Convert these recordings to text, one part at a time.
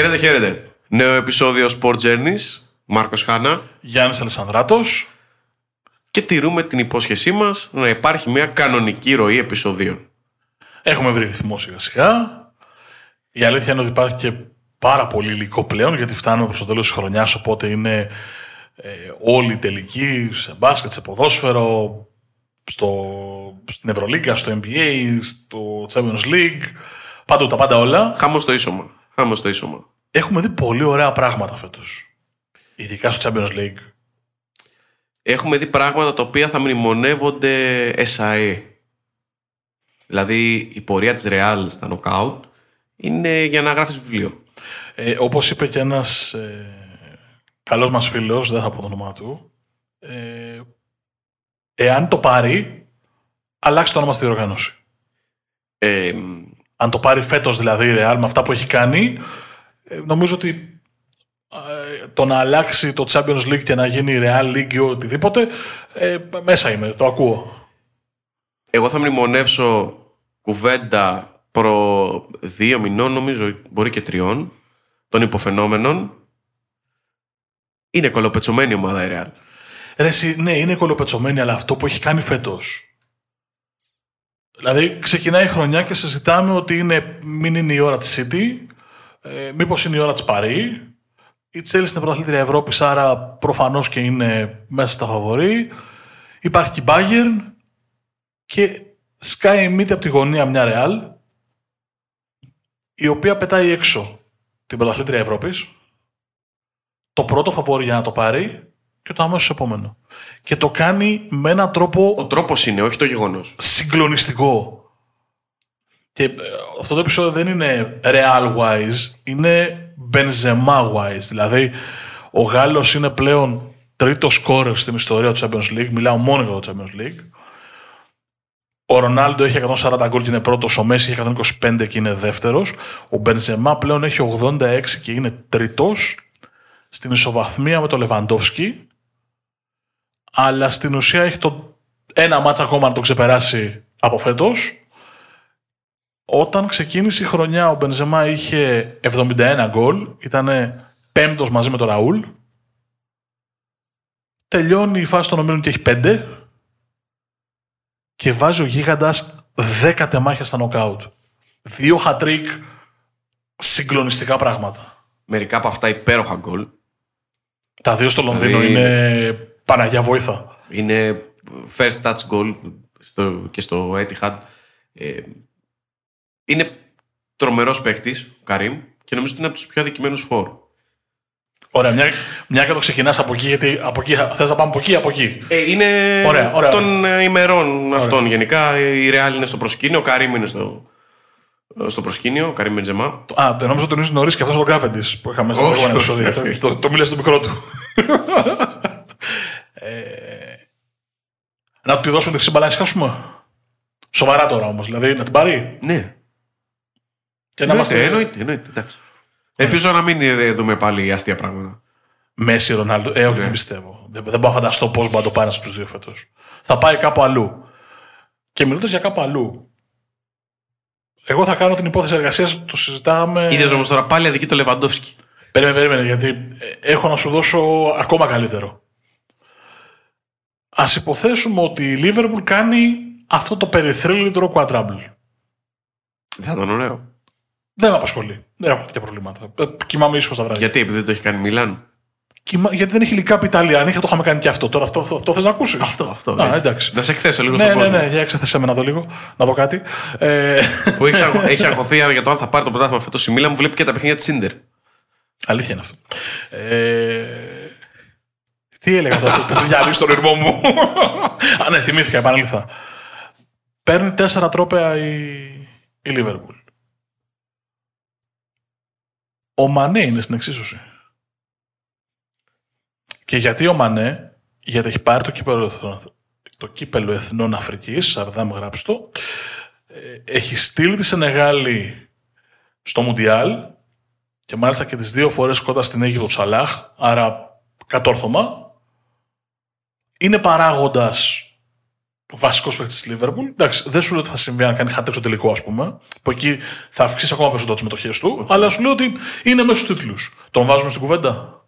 Χαίρετε, χαίρετε. Νέο επεισόδιο Sport Journeys. Μάρκος Χάνα. Γιάννης Αλεσανδράτος. Και τηρούμε την υπόσχεσή μας να υπάρχει μια κανονική ροή επεισοδίων. Έχουμε βρει ρυθμό σιγά σιγά. Η αλήθεια είναι ότι υπάρχει και πάρα πολύ υλικό πλέον γιατί φτάνουμε προς το τέλος της χρονιάς οπότε είναι ε, όλοι οι τελικοί σε μπάσκετ, σε ποδόσφαιρο, στο, στην Ευρωλίγκα, στο NBA, στο Champions League, πάντου τα πάντα όλα. Χάμω στο ίσωμα. Χάμω στο ίσωμα. Έχουμε δει πολύ ωραία πράγματα φέτος. Ειδικά στο Champions League. Έχουμε δει πράγματα τα οποία θα μνημονεύονται SAE. Δηλαδή η πορεία της Real στα knockout είναι για να γράφεις βιβλίο. Ε, όπως είπε και ένας ε, καλός μας φίλος, δεν θα πω το όνομά του, ε, εάν το πάρει, αλλάξει το όνομα στη διοργάνωση. Ε, Αν το πάρει φέτος δηλαδή η Real με αυτά που έχει κάνει, ε, νομίζω ότι ε, το να αλλάξει το Champions League και να γίνει Real League ή οτιδήποτε, ε, μέσα είμαι, το ακούω. εγώ θα μνημονεύσω κουβέντα προ δύο μηνών νομίζω, μπορεί και τριών, των υποφαινόμενων. Είναι κολοπετσωμένη η ομάδα η Real. Ρε, εσύ, ναι, είναι κολοπετσωμένη, αλλά αυτό που έχει κάνει φέτος. Δηλαδή, ξεκινάει η χρονιά και συζητάμε ότι είναι, μην είναι η ώρα της City, ε, μήπως είναι η ώρα της Παρή. Η Chelsea είναι πρωταθλήτρια Ευρώπης, άρα προφανώς και είναι μέσα στα φαβορή. Υπάρχει και η Bayern και σκάει η μύτη από τη γωνία μια Real, η οποία πετάει έξω την πρωταθλήτρια Ευρώπης, το πρώτο φαβόρι για να το πάρει και το αμέσως επόμενο. Και το κάνει με έναν τρόπο Ο τρόπος είναι, όχι το γεγονός. συγκλονιστικό. Και ε, αυτό το επεισόδιο δεν είναι real wise, είναι Benzema wise. Δηλαδή, ο Γάλλος είναι πλέον τρίτος σκόρερ στην ιστορία του Champions League. Μιλάω μόνο για το Champions League. Ο Ρονάλντο έχει 140 γκολ και είναι πρώτος, ο Μέση έχει 125 και είναι δεύτερος. Ο Μπενζεμά πλέον έχει 86 και είναι τρίτος. Στην ισοβαθμία με τον Λεβαντόφσκι. Αλλά στην ουσία έχει το ένα μάτσα ακόμα να το ξεπεράσει από φέτος. Όταν ξεκίνησε η χρονιά ο Μπενζεμά είχε 71 γκολ, ήταν πέμπτος μαζί με τον Ραούλ. Τελειώνει η φάση των ομίλων και έχει 5 και βάζει ο γίγαντας 10 τεμάχια στα νοκάουτ. Δύο χατρίκ, συγκλονιστικά πράγματα. Μερικά από αυτά υπέροχα γκολ. Τα δύο στο Λονδίνο Δηλαδή- είναι Παναγιά Βόηθα. Είναι first touch goal στο, και στο Etihad. Ε, είναι τρομερός παίκτης, ο Καρύμ, και νομίζω ότι είναι από τους πιο αδικημένους φόρ. Ωραία, μια, μια και το ξεκινάς από εκεί, γιατί από εκεί, θες να πάμε από εκεί, από εκεί; Ε, είναι Ωραία, ωραία, των ε, ημερών αυτών γενικά. Η Real είναι στο προσκήνιο, ο Καρύμ είναι στο, στο προσκήνιο, ο Καρύμ Μπεντζεμά. Α, το νόμιζα τον είσαι νωρίς και αυτός τον Κάβεντι που είχαμε στο Όχι, προηγούμενο όχι, επεισόδιο. όχι. το, το μίλησε στο μικρό του. ε, να του τη δώσουμε τη χρυσή μπαλά, ησυχάσουμε. Σοβαρά τώρα όμως, δηλαδή να την πάρει Ναι, και να εννοείται, είμαστε εννοείται, εννοείται, εντάξει. Ελπίζω να μην ε, δούμε πάλι αστεία πράγματα. Μέση Ρονάλντο. Ε, όχι, Ναι. δεν πιστεύω. Δεν, δεν μπορώ να φανταστώ πώς μπορεί να το πάρει στους δύο φέτος. Θα πάει κάπου αλλού. Και μιλώντας για κάπου αλλού, εγώ θα κάνω την υπόθεση εργασίας, το συζητάμε. Είδες όμως τώρα πάλι αδική το Λεβαντόφσκι. Περίμενε, περίμενε, γιατί ε, έχω να σου δώσω ακόμα καλύτερο. Ας υποθέσουμε ότι η Liverpool κάνει αυτό το περιθρύλιτρο quadruple. Θα ήταν ωραίο. Δεν με απασχολεί. Δεν έχω τέτοια προβλήματα. Ε, Κοιμάμαι ήσυχος τα βράδια. Γιατί, επειδή δεν το έχει κάνει Μιλάν. Κοιμά- Γιατί δεν έχει υλικά από Ιταλία. Αν είχε, το είχαμε κάνει και αυτό. Τώρα αυτό, αυτό, αυτό θες να ακούσεις; Αυτό, αυτό. Α, ναι. εντάξει. Να σε εκθέσω λίγο Ναι, στον ναι, κόσμο. ναι, για εξέθεσέ με να δω λίγο, να δω κάτι. Ε, Που έχει, αγχω- έχει αγχωθεί για το αν θα πάρει το πρωτάθλημα φέτος η Μίλαν, μου βλέπει και τα παιχνίδια της Σίντερ. αλήθεια είναι αυτό. Ε, τι έλεγα τώρα, που διαλύσει τον ήρμό μου. Α, ναι, θυμήθηκα, επανέλθα. Παίρνει τέσσερα τρόπαια η, η Liverpool. Ο Μανέ είναι στην εξίσωση. Και γιατί ο Μανέ, γιατί έχει πάρει το κύπελο, Εθνών- το κύπελο Εθνών Αφρικής, Σαρδάμ γράψει το, ε, έχει στείλει τη Σενεγάλη στο Μουντιάλ και μάλιστα και τις δύο φορές κοντά στην Αίγυπτο του Σαλάχ, άρα κατόρθωμα. Είναι παράγοντας βασικός παίκτης της Λίβερπουλ. Εντάξει, δεν σου λέω ότι θα συμβεί αν κάνει χατέξο τελικό, ας πούμε. Που εκεί θα αυξήσει ακόμα περισσότερο τις μετοχές του. Αλλά σου λέω ότι είναι μέσα στους τίτλους. Τον βάζουμε στην κουβέντα;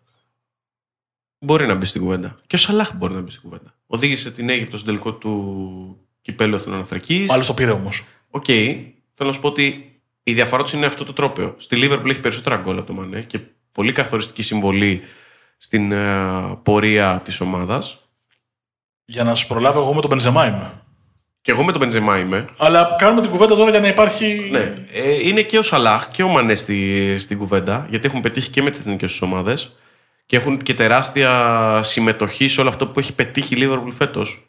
Μπορεί να μπει στην κουβέντα. Και ο Σαλάχ μπορεί να μπει στην κουβέντα. Οδήγησε την Αίγυπτο στο τελικό του κυπέλλου Εθνικής. Άλλο το πήρε όμως. Οκ. Θέλω να σου πω ότι η διαφορά τους είναι αυτό το τρόπαιο. Στη Λίβερπουλ έχει περισσότερα γκολ από το Μανέ και πολύ καθοριστική συμβολή στην uh, πορεία της ομάδας. Για να σα προλάβω, εγώ με τον Μπενζεμά είμαι. Και εγώ με τον Μπενζεμά είμαι. Αλλά κάνουμε την κουβέντα τώρα για να υπάρχει. Ναι. Ε, είναι και ο Σαλάχ και ο Μανέ στη, στην κουβέντα, γιατί έχουν πετύχει και με τις εθνικές τους ομάδες και έχουν και τεράστια συμμετοχή σε όλο αυτό που έχει πετύχει η Λίβερπουλ φέτος.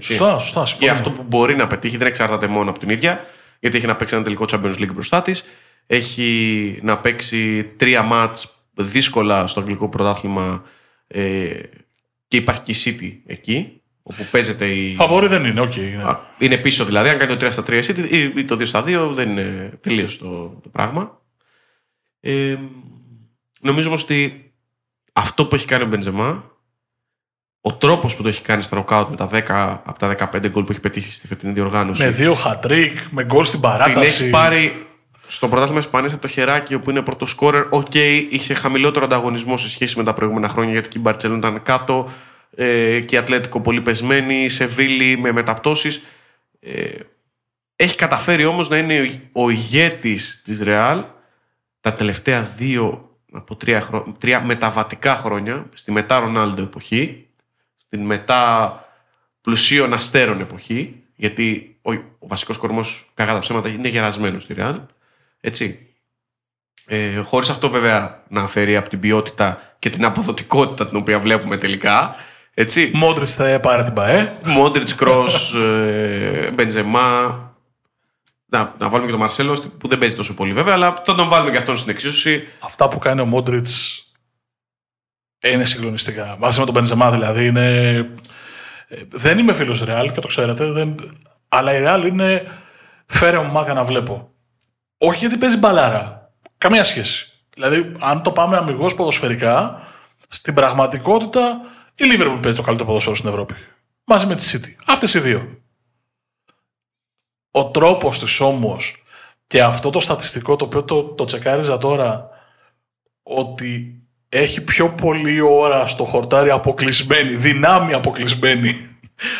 Σωστά, σωστά. Και αυτό που μπορεί να πετύχει δεν εξαρτάται μόνο από την ίδια, γιατί έχει να παίξει ένα τελικό Champions League μπροστά της. Έχει να παίξει τρία μάτς δύσκολα στο αγγλικό πρωτάθλημα ε, και υπάρχει και η City εκεί, όπου παίζεται η. Φαβόρη δεν είναι, okay, είναι. είναι πίσω δηλαδή. Αν κάνει το 3 στα 3 η City ή το 2 στα 2, δεν είναι τελείως το, το πράγμα. Ε, νομίζω όμως ότι αυτό που έχει κάνει ο Μπεντζεμά, ο τρόπος που το έχει κάνει στα νοκάουτ με τα 10 από τα 15 γκολ που έχει πετύχει στη φετινή διοργάνωση. Με δύο χατ τρικ, με γκολ στην παράταση. Την έχει πάρει στο πρωτάθλημα Ισπανίας από το χεράκι, όπου είναι πρώτος σκόρερ. Okay, είχε χαμηλότερο ανταγωνισμό σε σχέση με τα προηγούμενα χρόνια, γιατί και η Μπαρσελόνα ήταν κάτω ε, και η Ατλέτικο πολύ πεσμένη, η Σεβίλη με μεταπτώσεις. Ε, έχει καταφέρει όμως να είναι ο ηγέτης της Ρεάλ τα τελευταία δύο από τρία, τρία μεταβατικά χρόνια, στη μετά Ρονάλντο εποχή, στην μετά πλουσίων αστέρων εποχή, γιατί ο, ο βασικός κορμός, κακά τα ψέματα, είναι γερασμένος στη Ρεάλ, έτσι. Ε, χωρίς αυτό βέβαια να αφαιρεί από την ποιότητα και την αποδοτικότητα την οποία βλέπουμε τελικά, έτσι. Μόντριτς θα πάρει την ΠαΕ. Μόντριτς, Κρός, ε, Μπενζεμά, να, να βάλουμε και τον Μαρσέλο που δεν παίζει τόσο πολύ βέβαια, αλλά θα τον βάλουμε και αυτόν στην εξίσωση. Αυτά που κάνει ο Μόντριτς είναι συγκλονιστικά. Μαζί με τον Μπενζεμά δηλαδή είναι. Ε, δεν είμαι φίλος Ρεάλ και το ξέρετε, δεν... αλλά η Ρεάλ είναι φέρε μου μάτια να βλέπω. Όχι γιατί παίζει μπαλάρα. Καμία σχέση. Δηλαδή, αν το πάμε αμυγός ποδοσφαιρικά, στην πραγματικότητα η Λίβερπουλ παίζει το καλύτερο ποδοσφαίρο στην Ευρώπη. Μαζί με τη City. Αυτές οι δύο. Ο τρόπος της όμως και αυτό το στατιστικό το οποίο το, το τσεκάριζα τώρα ότι έχει πιο πολλή ώρα στο χορτάρι αποκλεισμένη, δυνάμει αποκλεισμένη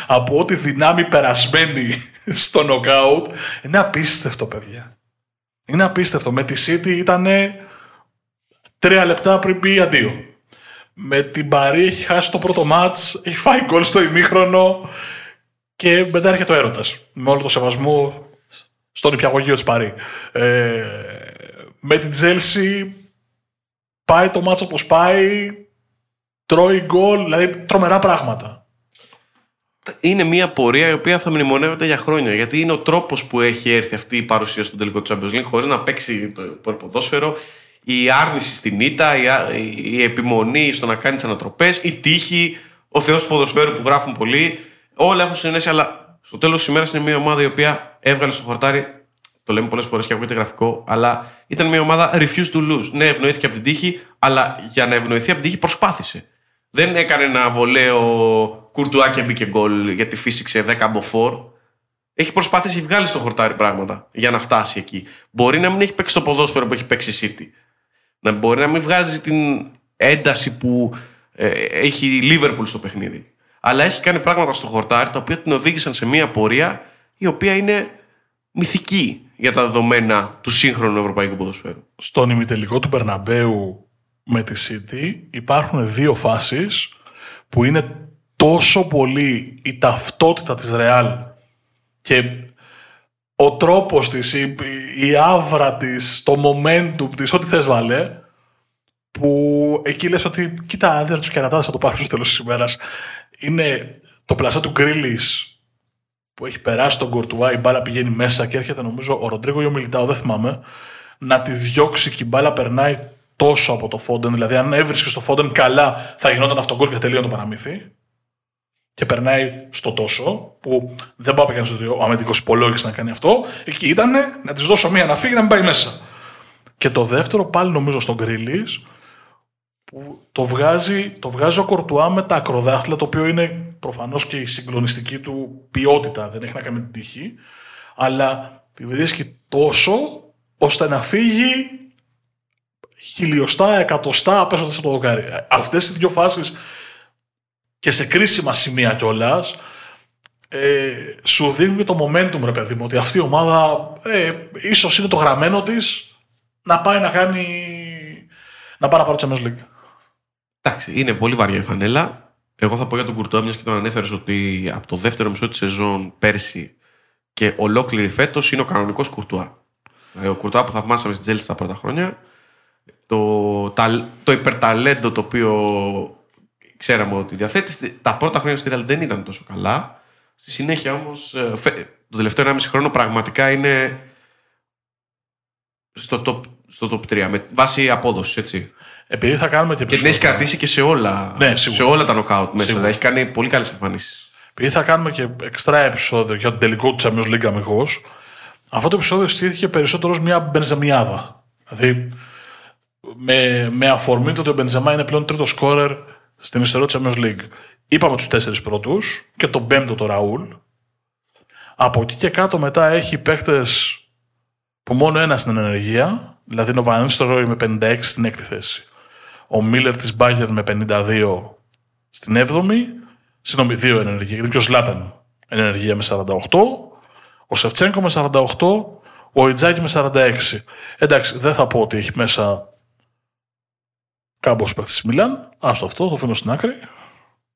από ό,τι δυνάμει περασμένη στο νοκάουτ είναι απίστευτο παιδιά. Είναι απίστευτο. Με τη City ήταν τρία λεπτά πριν πει αντίο. Με την Παρή έχει χάσει το πρώτο μάτς, έχει φάει γκολ στο ημίχρονο, και μετά έρχεται ο έρωτας. Με όλο το σεβασμό στον υπηαγωγείο της Παρή. Ε, με την Τζέλσι πάει το μάτσο όπως πάει, τρώει γκολ, δηλαδή τρομερά πράγματα. Είναι μια πορεία η οποία θα μνημονεύεται για χρόνια. Γιατί είναι ο τρόπος που έχει έρθει αυτή η παρουσία στον τελικό του Champions League χωρίς να παίξει το ποδόσφαιρο, η άρνηση στην ήττα, η, επιμονή στο να κάνεις τι ανατροπές, η τύχη, ο Θεός του ποδοσφαίρου που γράφουν πολλοί. Όλα έχουν συνενέσει, αλλά στο τέλος της ημέρας είναι μια ομάδα η οποία έβγαλε στο χορτάρι. Το λέμε πολλές φορές και ακούγεται γραφικό, αλλά ήταν μια ομάδα refused to lose. Ναι, ευνοήθηκε από την τύχη, αλλά για να ευνοηθεί από την τύχη προσπάθησε. Δεν έκανε ένα βολέο κουρτουά και μπήκε γκολ γιατί φύσηξε 10 μποφόρ. Έχει προσπάθησει, έχει βγάλει στο χορτάρι πράγματα για να φτάσει εκεί. Μπορεί να μην έχει παίξει το ποδόσφαιρο που έχει παίξει η City. Να μπορεί να μην βγάζει την ένταση που ε, έχει η Liverpool στο παιχνίδι αλλά έχει κάνει πράγματα στο χορτάρι τα οποία την οδήγησαν σε μια πορεία η οποία είναι μυθική για τα δεδομένα του σύγχρονου ευρωπαϊκού ποδοσφαίρου. Στον ημιτελικό του Περναμπέου με τη City υπάρχουν δύο φάσεις που είναι τόσο πολύ η ταυτότητα της Ρεάλ και ο τρόπος της, η, η άβρα της, το momentum της, ό,τι θες βάλε, που εκεί λες ότι κοίτα δεν τους κερατάς θα το πάρουν στο τέλος της ημέρας είναι το πλασά του Γκρίλις που έχει περάσει τον Κορτουά, η μπάλα πηγαίνει μέσα και έρχεται νομίζω ο Ροντρίγκο ή ο Μιλιτάο, δεν θυμάμαι, να τη διώξει και η μπάλα περνάει τόσο από το Φόντεν. Δηλαδή, αν έβρισκες στο Φόντεν καλά, θα γινόταν αυτό γκολ και τελείωνε το παραμύθι. Και περνάει στο τόσο, που δεν πάω να ότι ο αμυντικό υπολόγισε να κάνει αυτό. Εκεί ήταν να της δώσω μία να φύγει να μην πάει μέσα. Και το δεύτερο πάλι νομίζω στον Γκρίλις, που το βγάζει, το βγάζει ο Κορτουά με τα ακροδάχτυλα, το οποίο είναι προφανώς και η συγκλονιστική του ποιότητα δεν έχει να κάνει με την τύχη, αλλά τη βρίσκει τόσο ώστε να φύγει χιλιοστά, εκατοστά πέσοντα από το δοκάρι. Αυτές οι δύο φάσεις και σε κρίσιμα σημεία κιόλας. Ε, σου δίνουν και το momentum, ρε παιδί μου, ότι αυτή η ομάδα ε, ίσως είναι το γραμμένο της να πάει να κάνει να πάει να πάρει Champions League. Εντάξει, είναι πολύ βαριά η φανέλα. Εγώ θα πω για τον Κουρτουά, μιας και τον ανέφερες ότι από το δεύτερο μισό της σεζόν πέρσι και ολόκληρη φέτος είναι ο κανονικός Κουρτουά. Ε, ο Κουρτουά που θαυμάσαμε στην Τζέλση τα πρώτα χρόνια. Το, το υπερταλέντο το οποίο ξέραμε ότι διαθέτει. Τα πρώτα χρόνια στη Real δεν ήταν τόσο καλά. Στη συνέχεια όμως, ε, το τελευταίο 1,5 χρόνο πραγματικά είναι στο top, στο top 3 με βάση απόδοση, έτσι. Επειδή θα κάνουμε και Και την έχει κρατήσει και σε όλα, ναι, σε όλα τα νοκάουτ μέσα. Δηλαδή έχει κάνει πολύ καλές εμφανίσεις. Επειδή θα κάνουμε και εξτρά επεισόδιο για τον τελικό της Champions League αμυγός, αυτό το επεισόδιο στήθηκε περισσότερο ως μια μπενζεμιάδα. Δηλαδή, με, με αφορμή το ότι ο Μπενζεμά είναι πλέον τρίτος σκόρερ στην ιστορία της Champions League. Είπαμε τους τέσσερις πρώτους και τον πέμπτο το Ραούλ. Από εκεί και κάτω μετά έχει παίχτες που μόνο ένας στην ενεργεία, δηλαδή είναι ο Βανίστοροι με 56 στην έκτη θέση. Ο Μίλλερ της Μπάγκερ με 52 στην 7η, συγγνώμη, δύο ενεργεία, γιατί και ο Σλάταν ενεργεία με 48, ο Σεφτσέγκο με 48, ο Ιτζάκη με 46. Εντάξει, δεν θα πω ότι έχει μέσα κάμπος παίχτης της Μιλάν. Άστο αυτό, το αφήνω στην άκρη.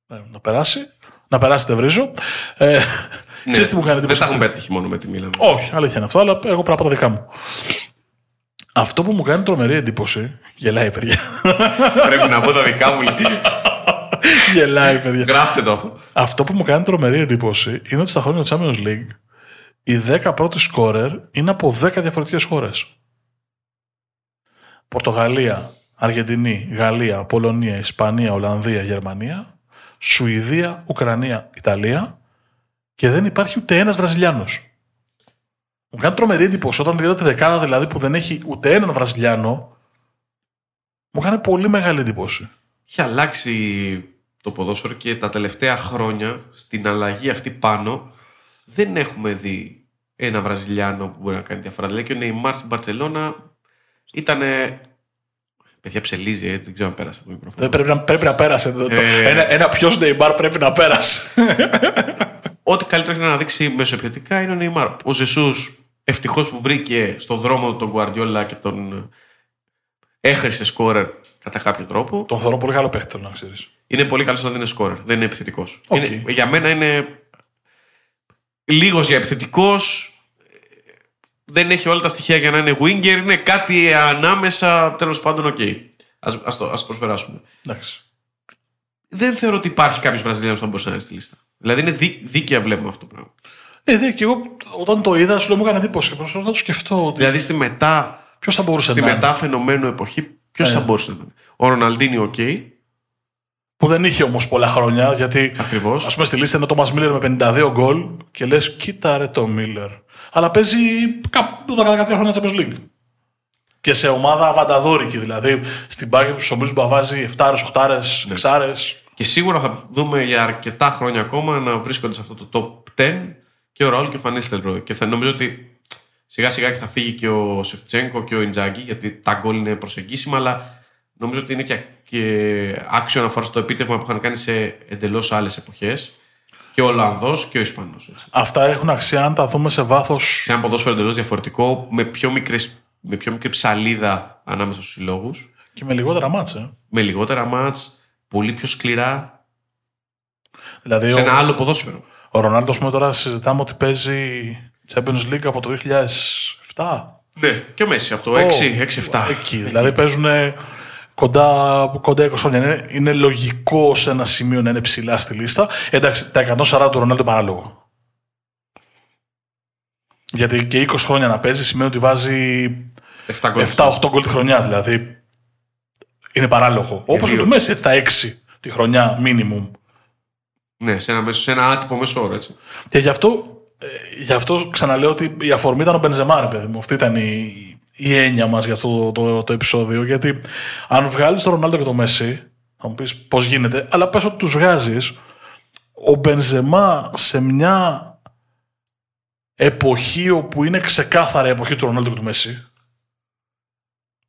Ε, να περάσει. Να περάσει, δεν βρίζω. Ε, ναι, τι μου κάνει εντύπωση. Δεν θα έχουν πέτυχε μόνο με τη Μίλαν. Όχι, αλήθεια είναι αυτό, αλλά εγώ πρέπει να πω τα δικά μου. Αυτό που μου κάνει τρομερή εντύπωση. Γελάει, παιδιά. Πρέπει να πω τα δικά μου. Γελάει, παιδιά. Γράφτε το αυτό. Αυτό που μου κάνει τρομερή εντύπωση είναι ότι στα χρόνια του Champions League οι 10 πρώτοι σκόρερ είναι από 10 διαφορετικές χώρες. Πορτογαλία, Αργεντινή, Γαλλία, Πολωνία, Ισπανία, Ολλανδία, Γερμανία, Σουηδία, Ουκρανία, Ιταλία και δεν υπάρχει ούτε ένας Βραζιλιάνος. Μου κάνει τρομερή εντύπωση όταν δείτε τη δεκάδα δηλαδή που δεν έχει ούτε έναν Βραζιλιάνο. Μου κάνει πολύ μεγάλη εντύπωση. Έχει αλλάξει το ποδόσφαιρο και τα τελευταία χρόνια στην αλλαγή αυτή πάνω δεν έχουμε δει ένα Βραζιλιάνο που μπορεί να κάνει διαφορά. Δηλαδή και ο Νεϊμάρ στην Παρσελώνα ήταν Παιδιά ψελίζει, ε, δεν ξέρω αν πέρασε από το μικρόφωνο. Πρέπει να, πρέπει να πέρασε. Το, ε... ένα, ένα ποιος Νεϊμάρ πρέπει να πέρασε. Ό,τι καλύτερο έχει να δείξει μεσοποιητικά είναι ο Νεϊμάρ. Ο Ζεσούς ευτυχώς που βρήκε στον δρόμο τον Γκουαρδιόλα και τον έχρισε σκόρερ κατά κάποιο τρόπο. Τον θεωρώ πολύ καλό παίχτη, να ξέρεις. Είναι πολύ καλός όταν είναι σκόρερ, δεν είναι επιθετικός. Okay. για μένα είναι λίγος για επιθετικός, δεν έχει όλα τα στοιχεία για να είναι winger, είναι κάτι ανάμεσα, τέλος πάντων, okay. Ας, ας, το, ας προσπεράσουμε. Εντάξει. Δεν θεωρώ ότι υπάρχει κάποιος Βραζιλιάνος που θα μπορούσε να είναι στη λίστα. Δηλαδή είναι δί, δίκαια βλέπουμε αυτό το πράγμα. Ε, δε, και εγώ όταν το είδα, σου λέω μου έκανε εντύπωση. Προσπαθώ να το σκεφτώ. Ότι... Δηλαδή στη μετά. Ποιος θα μπορούσε στη να μετά φαινομένου εποχή, ποιος ε. θα μπορούσε να είναι; Ο Ροναλντίνιο, okay. Που δεν είχε όμως πολλά χρόνια, γιατί. Ακριβώς. Α πούμε στη λίστα είναι ο Τόμα Μίλλερ με 52 γκολ και λες, κοίτα ρε το Μίλλερ αλλά παίζει κάπου 12-13 χρόνια Champions League. Και σε ομάδα αβανταδόρικη, δηλαδή στην πάγια του Σομπρίζου που βάζει 7 8 6 Και σίγουρα θα δούμε για αρκετά χρόνια ακόμα να βρίσκονται σε αυτό το top 10 και ο Ραούλ και ο Φανίστελ Και θα νομίζω ότι σιγά σιγά θα φύγει και ο Σεφτσέγκο και ο Ιντζάκη, γιατί τα γκολ είναι προσεγγίσιμα, αλλά νομίζω ότι είναι και, και άξιο αναφορά στο επίτευγμα που είχαν κάνει σε εντελώς άλλες εποχές. Και ο Ολλανδός και ο Ισπανός. Αυτά έχουν αξία αν τα δούμε σε βάθος. Σε ένα ποδόσφαιρο εντελώς διαφορετικό, με πιο, μικρές, με πιο μικρή ψαλίδα ανάμεσα στους συλλόγους. Και με λιγότερα μάτσα. Ε. Με λιγότερα μάτσα, πολύ πιο σκληρά. Δηλαδή σε ένα άλλο ποδόσφαιρο. Ο Ρονάλντος πούμε τώρα συζητάμε ότι παίζει Champions League από το 2007. Ναι, και ο Μέση από το 6-7. Εκεί. Δηλαδή παίζουν κοντά, κοντά 20 χρόνια. Είναι, είναι λογικό σε ένα σημείο να είναι ψηλά στη λίστα. Εντάξει, τα 140 του Ρονάλντο παράλογο. Γιατί και 20 χρόνια να παίζει σημαίνει ότι βάζει 7-8 γκολ τη χρονιά. Δηλαδή είναι παράλογο. Όπως και του Μέση, έτσι τα 6 τη χρονιά minimum. Ναι, σε ένα, σε ένα άτυπο μέσο όρο, έτσι. Και γι' αυτό, ε, γι αυτό ξαναλέω ότι η αφορμή ήταν ο Μπενζεμάρ, παιδί μου. Αυτή ήταν η, η έννοια μας για αυτό το, το, το, επεισόδιο. Γιατί αν βγάλεις τον Ρονάλντο και το Μέση, θα μου πεις πώς γίνεται, αλλά πες ότι τους βγάζεις, ο Μπενζεμά σε μια εποχή όπου είναι ξεκάθαρα η εποχή του Ρονάλντο και του Μέση.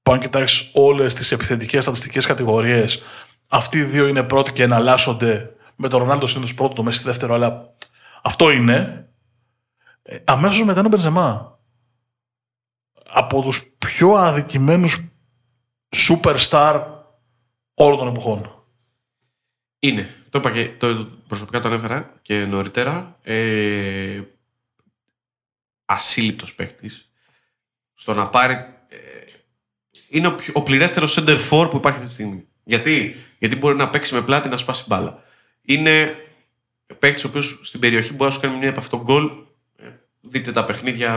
Που αν κοιτάξεις όλες τις επιθετικές στατιστικές κατηγορίες, αυτοί οι δύο είναι πρώτοι και εναλλάσσονται με τον Ρονάλντο συνήθω πρώτο, το Μέση δεύτερο, αλλά αυτό είναι. Ε, Αμέσως μετά είναι ο Μπενζεμά. Από τους πιο αδικημένους superstar όλων των εποχών. Είναι. Το είπα και το, προσωπικά το ανέφερα και νωρίτερα. Ε, ασύλληπτος παίκτης. Στο να πάρει... Ε, είναι ο, πιο- ο πληρέστερος center for που υπάρχει αυτή τη στιγμή. Γιατί; Γιατί μπορεί να παίξει με πλάτη να σπάσει μπάλα. Είναι παίκτης ο οποίος στην περιοχή μπορεί να σου κάνει μια επαφή στον γκολ. Ε, Δείτε τα παιχνίδια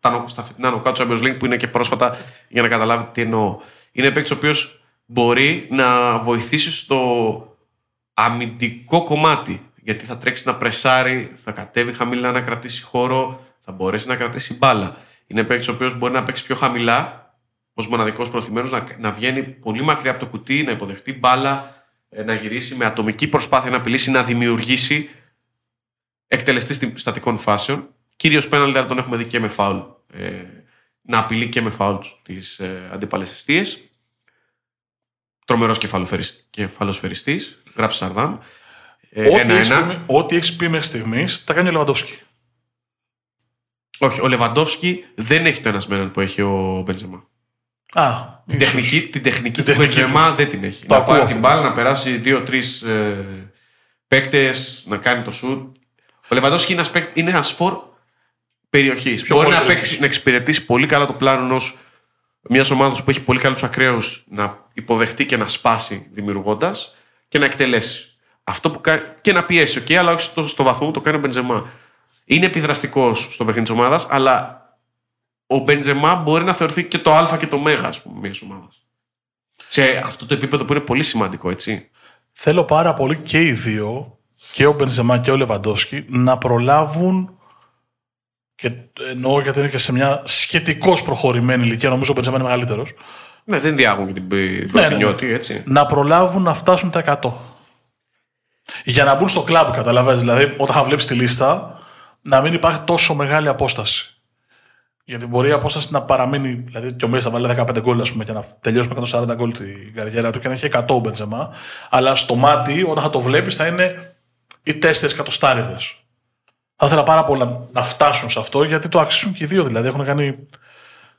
τα, νο- στα φετινά νοκάου του Champions League που είναι και πρόσφατα για να καταλάβετε τι εννοώ. Είναι παίκτης ο οποίος μπορεί να βοηθήσει στο αμυντικό κομμάτι. Γιατί θα τρέξει να πρεσάρει, θα κατέβει χαμηλά να κρατήσει χώρο, θα μπορέσει να κρατήσει μπάλα. Είναι παίκτης ο οποίος μπορεί να παίξει πιο χαμηλά, ως μοναδικός προθυμένος, να, να βγαίνει πολύ μακριά από το κουτί, να υποδεχτεί μπάλα, ε, να γυρίσει με ατομική προσπάθεια να απειλήσει, να δημιουργήσει εκτελεστή στη- στατικών φάσεων. Κυρίως πέναλτι, αλλά τον έχουμε δει και με φάουλ. Ε, να απειλεί και με φάουλ τις ε, αντίπαλες αιστείες. Τρομερός κεφαλοσφαιριστής. Γράψει Σαρδάμ. Ε, Ό,τι έχεις ένα-ένα. πει- Ό,τι έχεις πει μέχρι στιγμής τα κάνει ο Λεβαντόφσκι. Όχι, ο Λεβαντόφσκι δεν έχει το ένα με έναν που έχει ο Μπεντζεμά. Α, Την ίσως. τεχνική, την τεχνική Την του τεχνική Μπεντζεμά δεν την έχει. Το να ακούω πάρει αυτό. την μπάλα, να περάσει δύο-τρεις ε, παίκτες, να κάνει το σουτ. Ο Λεβαντόφσκι είναι, ένας παίκ- είναι ένα φορ περιοχής. Πιο Μπορεί πολύ να, περιοχής. παίξει, να εξυπηρετήσει πολύ καλά το πλάνο ενό μιας ομάδας που έχει πολύ καλούς ακραίους να υποδεχτεί και να σπάσει δημιουργώντας και να εκτελέσει. Αυτό που κάνει, και να πιέσει, okay, αλλά όχι στο, στο βαθμό που το κάνει ο Μπεντζεμά. Είναι επιδραστικός στο παιχνίδι της ομάδας, αλλά ο Μπεντζεμά μπορεί να θεωρηθεί και το Α και το Μέγα, ας πούμε, μιας ομάδας. Σε αυτό το επίπεδο που είναι πολύ σημαντικό, έτσι. Θέλω πάρα πολύ και οι δύο, και ο Μπενζεμά και ο Λεβαντόσκι, να προλάβουν. Και εννοώ γιατί είναι και σε μια σχετικώς προχωρημένη ηλικία. Νομίζω ο Μπενζεμά είναι μεγαλύτερος. Ναι, δεν διάγουν και την ναι, Πρωτινιώτη, έτσι. Να προλάβουν να φτάσουν τα 100. Για να μπουν στο κλαμπ, καταλαβαίνεις. Δηλαδή, όταν θα βλέπεις τη λίστα, να μην υπάρχει τόσο μεγάλη απόσταση. Γιατί μπορεί η απόσταση να παραμείνει. Δηλαδή, και ο Μέσης θα βάλει 15 γκολ, ας πούμε, και να τελειώσει με 140 γκολ την καριέρα του και να έχει 100 ο Μπεντζεμά. Αλλά στο μάτι, όταν θα το βλέπεις, θα είναι οι 4 εκατοστάριδες. Θα ήθελα πάρα πολύ να, να φτάσουν σε αυτό, γιατί το αξίζουν και οι δύο. Δηλαδή, έχουν κάνει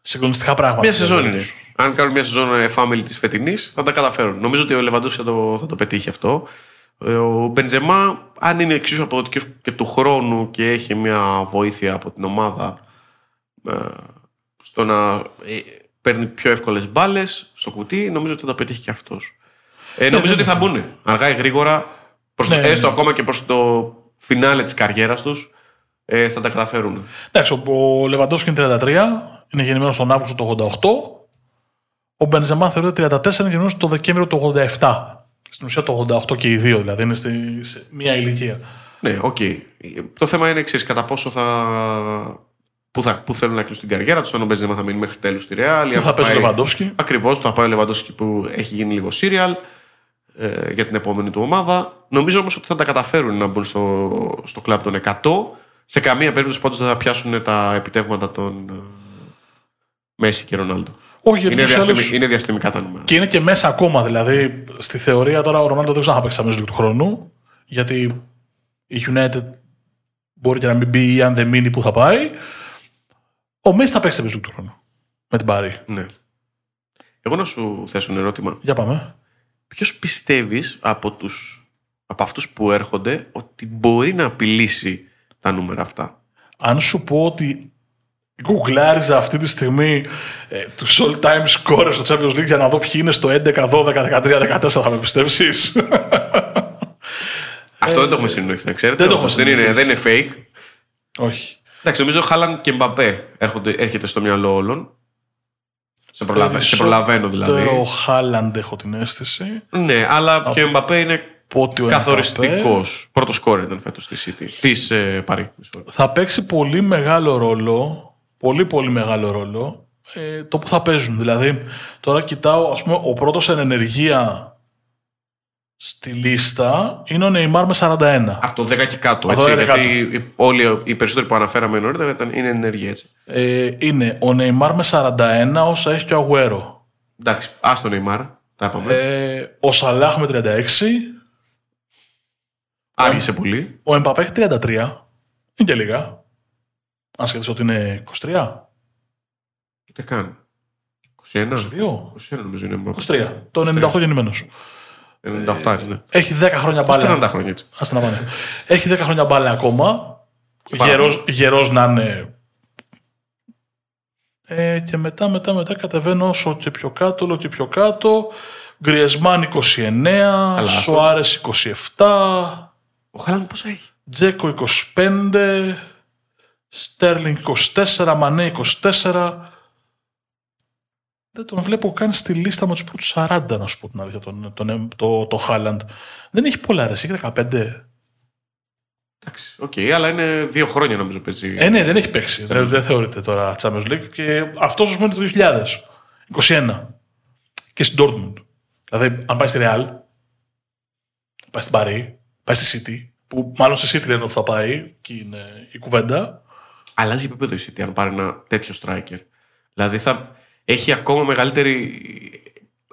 συγκλονιστικά πράγματα. Μια στη σεζόν ζωή είναι. τους. Αν κάνουν μια σεζόν ε, family της φετινής, θα τα καταφέρουν. Νομίζω ότι ο Λεβαντόφσκι θα το, θα το πετύχει αυτό. Ε, Ο Μπεντζεμά, αν είναι εξίσου αποδοτικό και του χρόνου και έχει μια βοήθεια από την ομάδα ε, στο να ε, παίρνει πιο εύκολες μπάλες στο κουτί, νομίζω ότι θα τα πετύχει και αυτός. Ε, νομίζω ότι θα μπουν αργά ή γρήγορα, προς, Ναι, ναι, έστω ναι. ακόμα και προς το φινάλε της καριέρας τους, ε, θα τα καταφέρουν. Εντάξει, ο- ο Λεβαντόφσκι είναι 33, είναι γεννημένος τον Αύγουστο του 88. Ο Μπενζεμά θεωρείται 34, είναι γεννημένος το Δεκέμβριο του 87. Στην ουσία το 88 και οι δύο, δηλαδή είναι στη, σε μία ηλικία. Ναι, οκ. Το θέμα είναι εξής: κατά πόσο θα. Πού, θα, πού θέλουν να κλείσουν την καριέρα τους, αν ο Μπενζεμά θα μείνει μέχρι τέλους στη Ρεάλ. Πού θα παίζει ο Λεβαντόφσκι; Ακριβώς, θα πάει ο Λεβαντόφσκι που έχει γίνει λίγο σίριαλ ε, για την επόμενη του ομάδα. Νομίζω όμως ότι θα τα καταφέρουν να μπουν στο, στο κλαμπ των 100. Σε καμία περίπτωση πάντως δεν θα πιάσουν τα επιτεύγματα των ε, Μέση και Ρονάλντο. Όχι, γιατί Είναι, τους διαστημι, άλλους- είναι διαστημικά τα νούμερα. Και είναι και μέσα ακόμα. Δηλαδή, στη θεωρία τώρα ο Ρονάλντο δεν ξέρω αν θα παίξει αμέσω του χρόνου. Γιατί η United μπορεί και να μην μπει ή αν δεν μείνει που θα πάει. Ο Μέση θα παίξει αμέσω του χρόνου. Με την Παρή. Ναι. Εγώ να σου θέσω ένα ερώτημα. Για πάμε. Ποιος πιστεύεις από, τους, από αυτούς που έρχονται ότι μπορεί να απειλήσει τα νούμερα αυτά; Αν σου πω ότι γκουγκλάριζα αυτή τη στιγμή ε, τους all time scores στο Champions League για να δω ποιοι είναι στο 11, 12, 13, 14, θα με πιστέψεις; Αυτό δεν το έχουμε συνοηθεί, να ξέρετε. Ε, δεν το όμως έχουμε δεν, είναι, δεν είναι fake. Όχι. Εντάξει, νομίζω Χάλαν και Μπαπέ έρχονται, έρχεται στο μυαλό όλων. Σε, προλαβα... σε προλαβαίνω δηλαδή. Περισσότερο Χάλαντ έχω την αίσθηση. Ναι, αλλά και ο Μπαπέ είναι πω ότι ο καθοριστικός. Πρώτος σκόρ ήταν φέτος στη City. Της ε, Παρή. Θα παίξει πολύ μεγάλο ρόλο, πολύ πολύ μεγάλο ρόλο, ε, το που θα παίζουν. Δηλαδή, τώρα κοιτάω, ας πούμε, ο πρώτος εν ενεργεία στη λίστα είναι ο Νεϊμάρ με 41. Από το 10 και κάτω. Από το Έτσι, 10 γιατί οι- όλοι οι περισσότεροι που αναφέραμε νωρίτερα ήταν, είναι ενεργοί έτσι. Ε, είναι ο Νεϊμάρ με 41 όσα έχει και ο Αγουέρο. Εντάξει, άστο Νεϊμάρ. Τα είπαμε. Ε, ο Σαλάχ με 36. Άργησε πολύ. Ο Εμπαπέ έχει 33. Είναι και λίγα. Αν σκεφτείς ότι είναι 23. Ούτε καν. 21. 22. 21 νομίζω είναι. 23. Το 98 γεννημένος. 98, ναι. Έχει 10 χρόνια Πώς μπάλα. 40 χρόνια έτσι. Άστε να πάνε. Έχει 10 χρόνια μπάλα ακόμα. πάρα Γερός, γερός να είναι. Ε, και μετά, μετά, μετά κατεβαίνω όσο και πιο κάτω, όλο και πιο κάτω. Γκριεζμάν 29, αυτό. Σουάρες 27, Ο Χάλαντ πόσα έχει; Τζέκο 25, Στέρλινγκ 24, Μανέ 24. Δεν τον βλέπω καν στη λίστα με τους πρώτους 40, να σου πω την αλήθεια, τον, τον, το, το Χάλαντ. Δεν έχει πολλά, ρε, έχει 15. Εντάξει, οκ, αλλά είναι δύο χρόνια νομίζω παίζει. Ε, ναι, δεν έχει παίξει. Δεν, δεν θεωρείται τώρα Champions League. Και αυτός ας πούμε είναι το 2000. 21. Και στην Dortmund. Δηλαδή, αν πάει στη Real, πάει στην Paris, πάει στη City, που μάλλον στη City λένε ότι θα πάει, και είναι η κουβέντα. Αλλάζει επίπεδο η City αν πάρει ένα τέτοιο striker. Δηλαδή θα έχει ακόμα μεγαλύτερη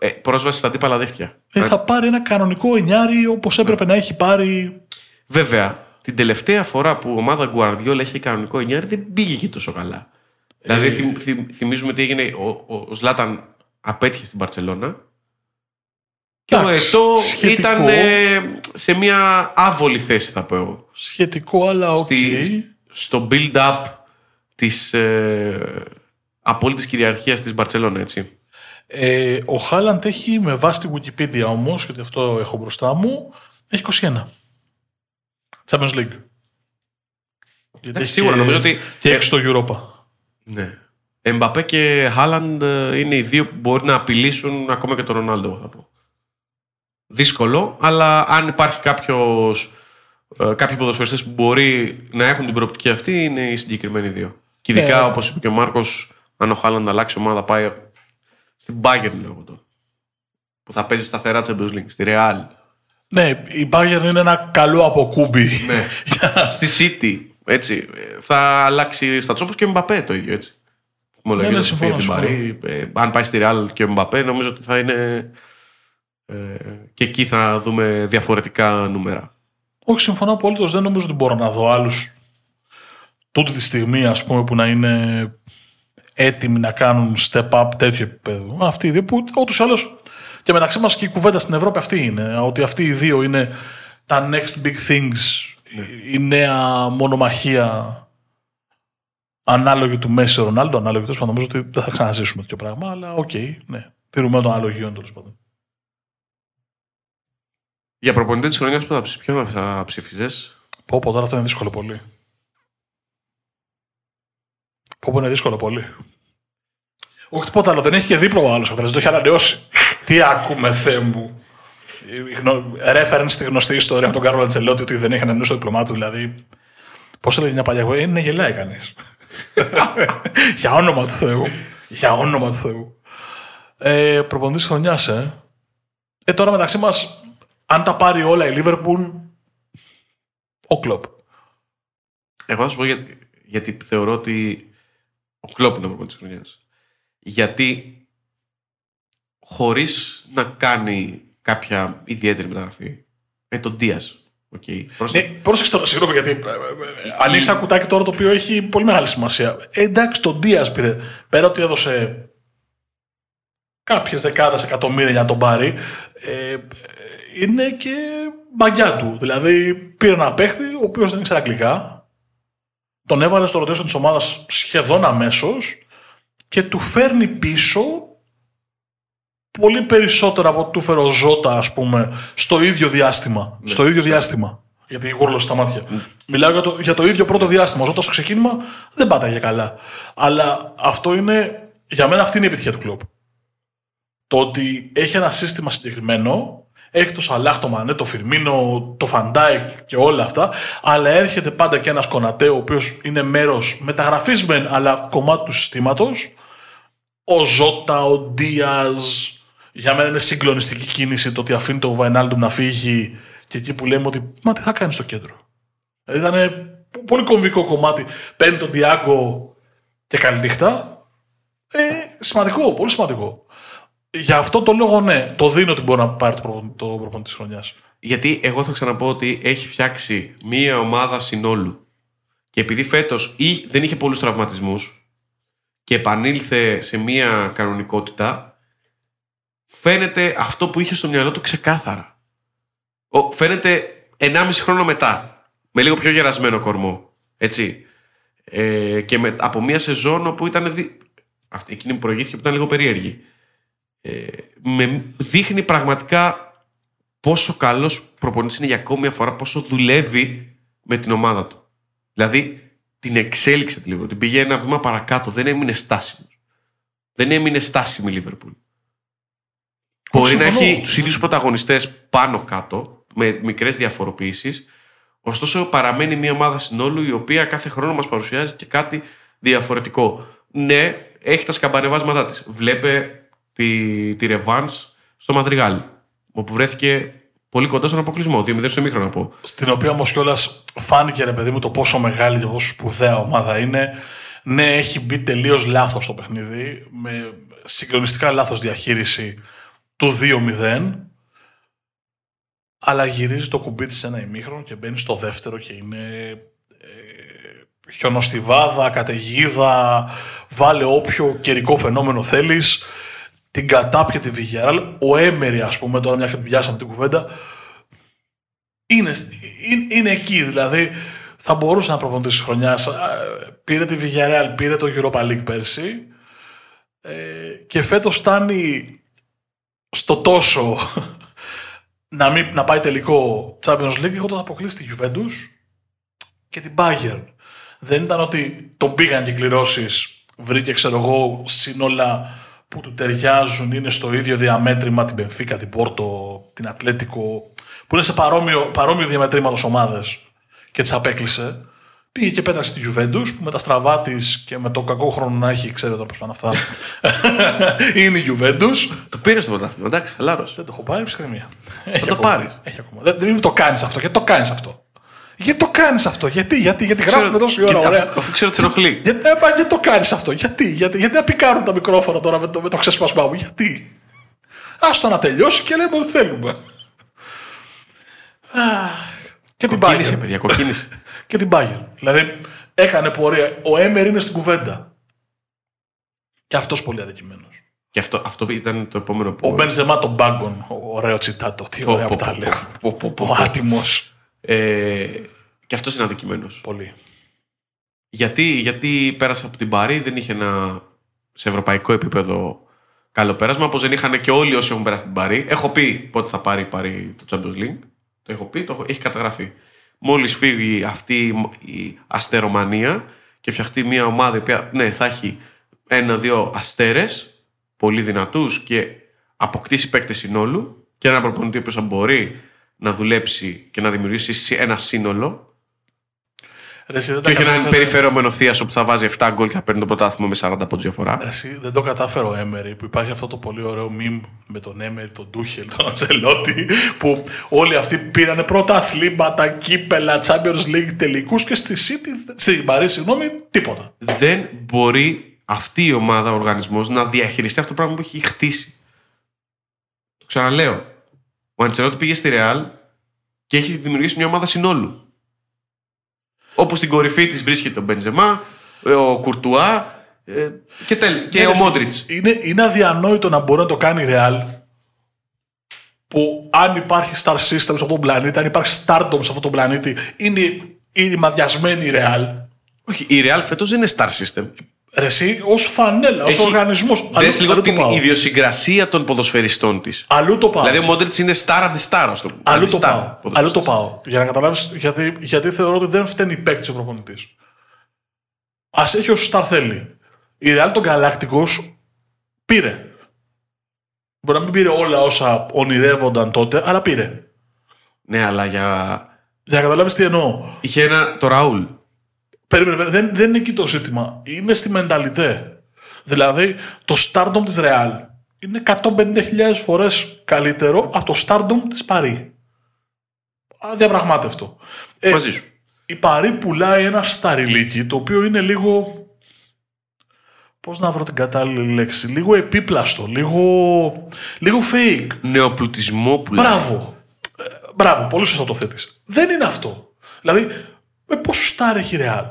ε, πρόσβαση στα αντίπαλα δίχτυα. Ε, θα πάρει ένα κανονικό εννιάρι όπως έπρεπε να έχει πάρει. Βέβαια, την τελευταία φορά που η ομάδα Guardiola είχε κανονικό εννιάρι δεν πήγε και τόσο καλά. Δηλαδή, θυμ- θυμ- θυμίζουμε τι έγινε. Ο, ο, ο Ζλάταν απέτυχε στην Μπαρτσελόνα. Και ο Εντάξει, Ετό σχετικό. ήταν ε, σε μια άβολη θέση, θα πω εγώ. Σχετικό, αλλά οκ. Στη, στο build-up της ε, απόλυτης κυριαρχίας της Μπαρτσελόνα, έτσι. Ε, ο Χάλαντ έχει με βάση τη Wikipedia όμως, γιατί αυτό έχω μπροστά μου, έχει 21. Champions League. Γιατί έχει σίγουρα, και- νομίζω ότι- Και ε, έξω στο Europa. Ναι. Εμπαπέ και Χάλαντ ε, είναι οι δύο που μπορεί να απειλήσουν ακόμα και τον Ρονάλντο, θα πω. Δύσκολο, αλλά αν υπάρχει κάποιος, ε, κάποιοι ποδοσφαιριστές που μπορεί να έχουν την προοπτική αυτή, είναι οι συγκεκριμένοι δύο. Και ειδικά, Ναι. όπως είπε και ο Μάρκος, αν ο Χάλαντ αλλάξει ομάδα, πάει στην Bayern, λέω εγώ τώρα. Που θα παίζει σταθερά Champions League, στη Real. Ναι, η Bayern είναι ένα καλό αποκούμπι. Ναι. στη City. Έτσι. Ε, Θα αλλάξει στα όπως και ο Μπαπέ το ίδιο έτσι. Ομολογία ναι, θα φύγει από την συμφωνώ, Παρή. Ε, αν πάει στη Real και ο Μπαπέ, νομίζω ότι θα είναι. Ε, και εκεί θα δούμε διαφορετικά νούμερα. Όχι, συμφωνώ απολύτω. Δεν νομίζω ότι μπορώ να δω άλλους τούτη τη στιγμή, ας πούμε, που να είναι έτοιμοι να κάνουν step up τέτοιο επίπεδο. Αυτοί οι δύο που ούτως ή άλλως και μεταξύ μας και η κουβέντα στην Ευρώπη αυτή είναι. Ότι αυτοί οι δύο είναι τα next big things, η νέα μονομαχία ανάλογη του Μέσι Ρονάλντο, ανάλογη τέλος πάντων. Νομίζω ότι δεν θα ξαναζήσουμε τέτοιο πράγμα, αλλά οκ, ναι. Τηρούμε των αναλογιών τέλος πάντων. Για προπονητή της χρονιάς, ποιον θα, ποιον θα ψήφιζε. Πω πω τώρα αυτό είναι δύσκολο πολύ. Πω πω είναι δύσκολο πολύ. Όχι τίποτα άλλο, δεν έχει και δίπλωμα άλλος δεν το έχει ανανεώσει. Τι ακούμε, Θεέ μου. Η γνω- Reference στη γνωστή ιστορία με τον Κάρολο Αντσελότη ότι δεν έχει ανανεώσει το διπλωμά του. Δηλαδή, πώς έλεγε μια παλιά γοή, είναι γελάει κανείς. Για όνομα του Θεού. Για όνομα του Θεού. Ε, Προπονητής χρονιάς, ε. Ε, τώρα μεταξύ μας, αν τα πάρει όλα η Λίβερπουλ, ο Κλοπ. Εγώ θα σου πω για- γιατί θεωρώ ότι ο Κλόπ είναι ο προπονητής της χρονιάς. Γιατί χωρίς να κάνει κάποια ιδιαίτερη μεταγραφή. Ε, τον Δίας. Okay. Ναι, πρόσεξε τώρα, συγγνώμη, γιατί ε, ε, ε, ανοίξει ένα κουτάκι τώρα το οποίο έχει πολύ μεγάλη σημασία. Ε, εντάξει, τον Δίας πήρε. Πέρα ότι έδωσε κάποιες δεκάδες εκατομμύρια για να τον πάρει, ε, ε, είναι και μαγιά του. Δηλαδή, πήρε ένα παίχτη ο οποίος δεν ήξερε αγγλικά, τον έβαλε στο rotation της ομάδας σχεδόν αμέσως και του φέρνει πίσω πολύ περισσότερο από ό,τι του φέρω Ζώτα, ας πούμε, στο ίδιο διάστημα. στο ίδιο διάστημα. Γιατί γούρλωσε στα μάτια. Μιλάω για το, για το ίδιο πρώτο διάστημα. Ο Ζώτας στο ξεκίνημα δεν πάταγε καλά. Αλλά αυτό είναι, για μένα αυτή είναι η επιτυχία του κλοπ. Το ότι έχει ένα σύστημα συγκεκριμένο, έχει το Σαλάχ, το Μανέ, το Φιρμίνο, το Φαν Ντάικ και όλα αυτά, αλλά έρχεται πάντα και ένας Κονατέ, ο οποίος είναι μέρος μεταγραφής μεν, αλλά κομμάτι του συστήματος, ο Ζότα, ο Ντίας, Για μένα είναι συγκλονιστική κίνηση το ότι αφήνει το Βαϊνάλντουμ να φύγει και εκεί που λέμε ότι μα τι θα κάνει στο κέντρο. Ήταν πολύ κομβικό κομμάτι. Παίρνει τον Τιάγκο και καληνύχτα. Ε, σημαντικό, πολύ σημαντικό. Για αυτό το λόγο ναι, το δίνω ότι μπορεί να πάρει το προπονητή, το προπονητή της χρονιάς. Γιατί εγώ θα ξαναπώ ότι έχει φτιάξει μία ομάδα συνόλου. Και επειδή φέτος δεν είχε πολλούς τραυματισμούς και επανήλθε σε μία κανονικότητα, φαίνεται αυτό που είχε στο μυαλό του ξεκάθαρα. Ο, φαίνεται 1,5 χρόνο μετά. Με λίγο πιο γερασμένο κορμό. Έτσι. Ε, και με, από μία σεζόν όπου ήταν. Δι... Αυτή, εκείνη που προηγήθηκε που ήταν λίγο περίεργη. Ε, με δείχνει πραγματικά πόσο καλός προπονητής είναι για ακόμη μια φορά, πόσο δουλεύει με την ομάδα του. Δηλαδή, την εξέλιξε λίγο, την πήγε ένα βήμα παρακάτω, δεν έμεινε στάσιμος. Δεν έμεινε στάσιμη η Λίβερπουλ. Μπορεί να έχει τους ίδιους πρωταγωνιστές πάνω κάτω, με μικρές διαφοροποιήσει, ωστόσο παραμένει μια ομάδα συνόλου η οποία κάθε χρόνο μας παρουσιάζει και κάτι διαφορετικό. Ναι, έχει τα σκαμπανεβάσματά της. Βλέπε τη, τη στο Μαδριγάλ, όπου βρέθηκε πολύ κοντά στον αποκλεισμό. 2-0 στο μήχρονο να πω. Στην οποία όμως κιόλας φάνηκε ρε παιδί μου το πόσο μεγάλη και πόσο σπουδαία ομάδα είναι. Ναι, έχει μπει τελείως λάθος το παιχνίδι, με συγκλονιστικά λάθος διαχείριση του 2-0. Αλλά γυρίζει το κουμπί της ένα ημίχρονο και μπαίνει στο δεύτερο και είναι ε, χιονοστιβάδα, καταιγίδα, βάλε όποιο καιρικό φαινόμενο θέλεις την κατάπιε τη Ο Έμερι, ας πούμε, τώρα μια και πιάσαμε την κουβέντα, είναι, είναι, είναι εκεί. Δηλαδή, θα μπορούσε να προπονητή τη χρονιά. Πήρε τη Villarreal, πήρε το Europa League πέρσι. Ε, και φέτος φτάνει στο τόσο να, μην, να πάει τελικό Champions League έχοντας αποκλείσει τη Juventus και την Bayern. Δεν ήταν ότι τον πήγαν και κληρώσεις, βρήκε ξέρω εγώ σύνολα που του ταιριάζουν, είναι στο ίδιο διαμέτρημα την Πενφύκα, την Πόρτο, την Ατλέτικο, που είναι σε παρόμοιο, παρόμοιο διαμετρήματο ομάδες και τις απέκλεισε. Πήγε και πέταξε τη Juventus που με τα στραβά της και με το κακό χρόνο να έχει, ξέρετε πώ πάνε αυτά. είναι η Juventus. Το πήρες στο πρωτάθλημα, εντάξει, χαλάρω. Δεν το έχω πάρει, ψυχραιμία. Θα το πάρεις. Δεν, δεν το κάνεις αυτό. Γιατί το κάνεις αυτό. Γιατί το κάνεις αυτό, γιατί, γιατί, γιατί γράφουμε τόση ώρα. Ωραία. Αφού ξέρω τι ενοχλεί. Γιατί, ε, γιατί το κάνεις αυτό, γιατί, γιατί, γιατί να πικάρουν τα μικρόφωνα τώρα με το, με το ξεσπασμά μου, γιατί. Άστο να τελειώσει και λέμε ότι θέλουμε. Και την Bayern. παιδιά, κοκκίνησε. και την Bayern. Δηλαδή, έκανε πορεία. Ο Έμερ είναι στην κουβέντα. Και αυτός πολύ αδικημένος. Και αυτό, αυτό ήταν το επόμενο που. Ο Μπενζεμά τον Μπάγκον. Ωραίο τσιτάτο. Τι ωραία που τα λέει. Ο άτιμος. Ε, και αυτός είναι αδικημένος. Πολύ. Γιατί, γιατί πέρασε από την Παρή, δεν είχε ένα σε ευρωπαϊκό επίπεδο καλό πέρασμα, όπως δεν είχαν και όλοι όσοι έχουν περάσει την Παρή. Έχω πει πότε θα πάρει η Παρή το Champions League. Το έχω πει, το έχω, έχει καταγραφεί. Μόλις φύγει αυτή η αστερομανία και φτιαχτεί μια ομάδα που ναι, θα έχει ένα-δύο αστέρες, πολύ δυνατούς και αποκτήσει παίκτες συνόλου και ένα προπονητή που θα μπορεί να δουλέψει και να δημιουργήσει ένα σύνολο. Ρε, εσύ, δεν και όχι έναν περιφερόμενο θείασο που θα βάζει 7 γκολ και θα παίρνει το πρωτάθλημα με 40 πόντους διαφορά. Εσύ, δεν το κατάφερε ο Έμερι που υπάρχει αυτό το πολύ ωραίο μιμ με τον Έμερι, τον Ντούχελ, τον Αντζελότη που όλοι αυτοί πήραν πρώτα αθλήματα, κύπελα, Champions League τελικούς και στη City, στην Παρή, συγγνώμη, τίποτα. Δεν μπορεί αυτή η ομάδα, ο οργανισμός να διαχειριστεί αυτό το πράγμα που έχει χτίσει. Το ξαναλέω. Ο Αντσελότη πήγε στη Ρεάλ και έχει δημιουργήσει μια ομάδα συνόλου. Όπως στην κορυφή της βρίσκεται ο Μπεντζεμά, ο Κουρτουά ε, και, τελ, και ο Μόντριτς. Είναι, είναι αδιανόητο να μπορεί να το κάνει η Ρεάλ που αν υπάρχει star system σε αυτόν τον πλανήτη, αν υπάρχει stardom σε αυτόν τον πλανήτη, είναι, είναι μαδιασμένη η Ρεάλ. Όχι, η Real φέτος δεν είναι star system. Ρε εσύ, ως φανέλα, ως οργανισμός. Δες λίγο την ιδιοσυγκρασία των ποδοσφαιριστών της. Αλλού το πάω. Δηλαδή ο Μόντριτς είναι star αντιστάρα. Στο... Αλλού το πάω. Αλλού το πάω. Για να καταλάβεις, γιατί, γιατί θεωρώ ότι δεν φταίνει η παίκτη ο προπονητής. Α έχει όσο στάρ θέλει. Η Real τον Galacticos πήρε. Μπορεί να μην πήρε όλα όσα ονειρεύονταν τότε, αλλά πήρε. Ναι, αλλά για. Για να καταλάβεις τι εννοώ. Είχε ένα. Το Ραούλ. Περίμενε, δεν, δεν είναι εκεί το ζήτημα. Είναι στη μενταλιτέ. Δηλαδή, το stardom της Real είναι 150.000 φορές καλύτερο από το Stardom της Παρή. Αδιαπραγμάτευτο. Ε, Μαζί σου. η Παρή πουλάει ένα σταριλίκι το οποίο είναι λίγο. Πώς να βρω την κατάλληλη λέξη. Λίγο επίπλαστο, λίγο, λίγο fake. Νεοπλουτισμό που λέει. Μπράβο. Ε, μπράβο, πολύ σωστά το θέτεις. Δεν είναι αυτό. Δηλαδή, με πόσο στάρ έχει η Real;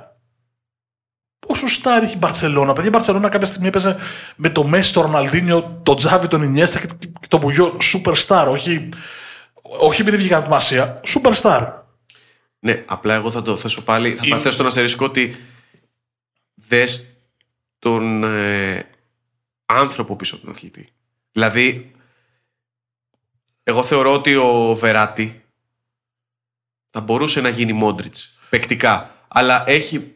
Πόσο στάρ έχει η Μπαρσελόνα. Παιδιά, η Μπαρσελόνα κάποια στιγμή έπαιζε με το Μέση, τον Ροναλντίνιο, τον Τζάβι, τον Ινιέστα και και τον Μπουγιό. Superstar, όχι, όχι επειδή βγήκαν από τη Μασία. Superstar. Ναι, απλά εγώ θα το θέσω πάλι. Θα Είναι- θέσω τον αστερίσκο ότι δες τον ε, άνθρωπο πίσω από τον αθλητή. Δηλαδή, εγώ θεωρώ ότι ο Βεράτη θα μπορούσε να γίνει Μόντριτς παικτικά, αλλά έχει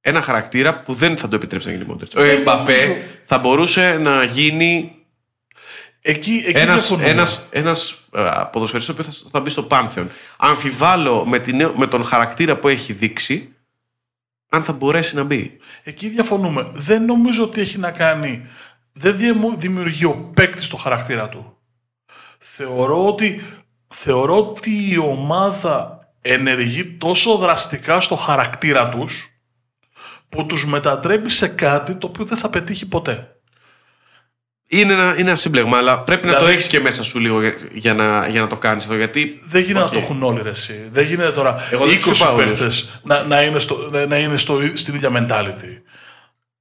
ένα χαρακτήρα που δεν θα το επιτρέψει να γίνει Μόντριτς. Ο Δεν Εμπαπέ νομίζω. θα μπορούσε να γίνει Εκεί, εκεί ένας, διαφωνούμε. ένας, ένας ε, ποδοσφαιριστής ο οποίος θα, θα μπει στο Πάνθεον. Αμφιβάλλω με, την, νέο- με τον χαρακτήρα που έχει δείξει αν θα μπορέσει να μπει. Εκεί διαφωνούμε. Δεν νομίζω ότι έχει να κάνει. Δεν διεμου- δημιουργεί ο παίκτης το χαρακτήρα του. Θεωρώ ότι, θεωρώ ότι η ομάδα ενεργεί τόσο δραστικά στο χαρακτήρα τους που τους μετατρέπει σε κάτι το οποίο δεν θα πετύχει ποτέ. Είναι ένα, είναι ένα σύμπλεγμα, αλλά πρέπει να το Δηλαδή- έχεις και μέσα σου λίγο για, για να, για να το κάνεις αυτό. Γιατί Δεν γίνεται Οκ. να το έχουν όλοι ρε εσύ. Δεν γίνεται τώρα Εγώ δεν τους 20 είπα όλους. παίκτες να, να είναι, στο, να, να είναι στο, στην ίδια mentality.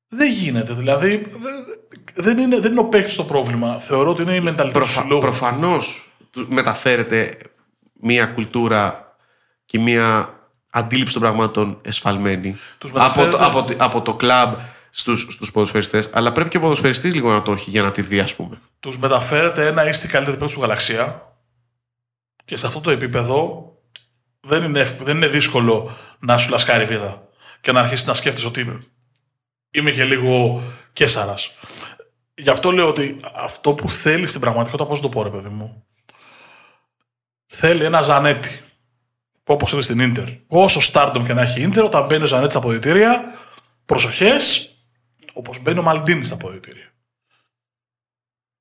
Δεν γίνεται. Δηλαδή δε- δεν είναι, δεν είναι ο παίκτης το πρόβλημα. Θεωρώ ότι είναι η mentality του προφα, συλλόγου. προφανώς του- μεταφέρεται μία κουλτούρα και μία αντίληψη των πραγμάτων εσφαλμένη Τους από, το, μεταφέρεται- από, το- από το κλαμπ στους, στους ποδοσφαιριστές, αλλά πρέπει και ο ποδοσφαιριστής λίγο να το έχει για να τη δει, ας πούμε. Τους μεταφέρεται ένα είστε η καλύτερη παίκτη του γαλαξία και σε αυτό το επίπεδο δεν είναι, ευ- δεν είναι δύσκολο να σου λασκάρει η βίδα και να αρχίσεις να σκέφτεσαι ότι είμαι και λίγο κέσαρας. Γι' αυτό λέω ότι αυτό που θέλει στην πραγματικότητα, πώς να το πω ρε παιδί μου, θέλει ένα Ζανέτη. Που όπως είναι στην Ίντερ. Όσο stardom και να έχει η Ίντερ, όταν μπαίνει ο Ζανέτη στα αποδητήρια, προσοχές, όπως μπαίνει ο Μαλντίνη στα αποδητήρια.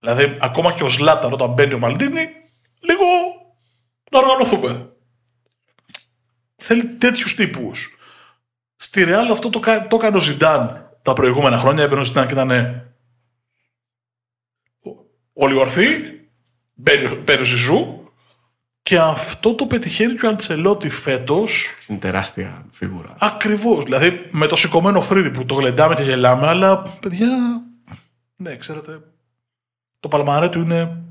Δηλαδή, ακόμα και ο Σλάταν όταν μπαίνει ο Μαλντίνη, λίγο να οργανωθούμε. Θέλει τέτοιους τύπους. Στη Ρεάλ αυτό το, κα- το έκανε ο Ζιντάν τα προηγούμενα χρόνια. Έμπαινε ο Ζιντάν και ήταν όλοι ορθοί. Μπαίνει, ο- μπαίνει ο Ζιζού. Και αυτό το πετυχαίνει και ο Αντσελότη φέτος. Είναι τεράστια φίγουρα. Ακριβώς. Δηλαδή με το σηκωμένο φρύδι που το γλεντάμε και γελάμε, αλλά παιδιά. Ναι, ξέρετε. Το παλμαρέ του είναι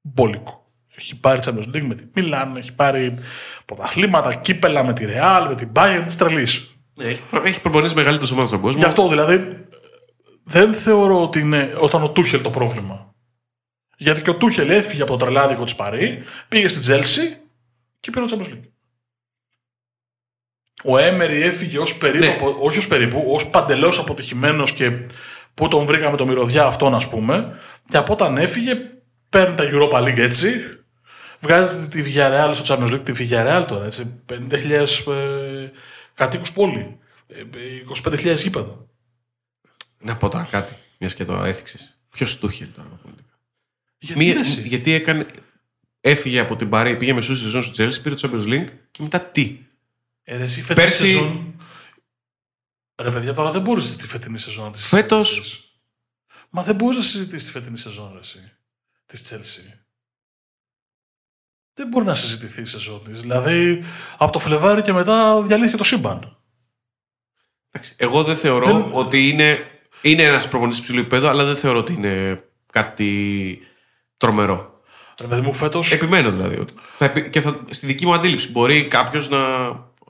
μπόλικο. Έχει πάρει Champions League με τη Μίλαν, έχει πάρει πρωταθλήματα, κύπελα με τη Ρεάλ, με την Bayern της τρελής. Ναι, έχει, προ- έχει προπονήσει μεγαλύτερες ομάδες στον κόσμο. Γι' αυτό δηλαδή δεν θεωρώ ότι είναι ούτε ο Τούχελ το πρόβλημα. Γιατί και ο Τούχελ έφυγε από το τρελάδικο της Παρί, πήγε στη Τσέλσι και πήρε το Champions League. Ο Έμερι έφυγε ως περίπου, Ναι. απο- όχι ως περίπου, ως παντελώς αποτυχημένος και που τον βρήκαμε το μυρωδιά αυτόν ας πούμε και από όταν έφυγε παίρνει τα Europa League έτσι βγάζει τη Villarreal στο Champions League, τη Villarreal τώρα έτσι, 50.000 ε, κατοίκους πόλη, ε, ε, 25.000 γήπεδα. Να πω τώρα κάτι, μιας και το έθιξες. Ποιος Τούχελ τώρα. Πραγματικά. Γιατί, Μία- ρε εσύ; γιατί έκανε. Έφυγε από την Παρή, πήγε μεσού σεζόν στο Chelsea, πήρε το Champions League και μετά τι; Ε, ρε, εσύ φετινή Πέρσι- σεζόν... Ρε παιδιά, τώρα δεν μπορείς τη φετινή σεζόν να της Φέτος- συζητήσεις. Μα δεν μπορείς να συζητήσεις τη φετινή σεζόν, ρε εσύ. Της Chelsea. Δεν μπορεί να συζητηθεί η σεζόν της. Δηλαδή, από το Φλεβάρι και μετά διαλύθηκε το σύμπαν. Εντάξει, Εγώ δεν θεωρώ Δεν- ότι είναι. Είναι ένας προπονητής ψηλού επίπεδου, αλλά δεν θεωρώ ότι είναι κάτι τρομερό. Ρε παιδί μου, φέτος... Επιμένω δηλαδή. ότι Θα, επι- και θα, στη δική μου αντίληψη μπορεί κάποιος να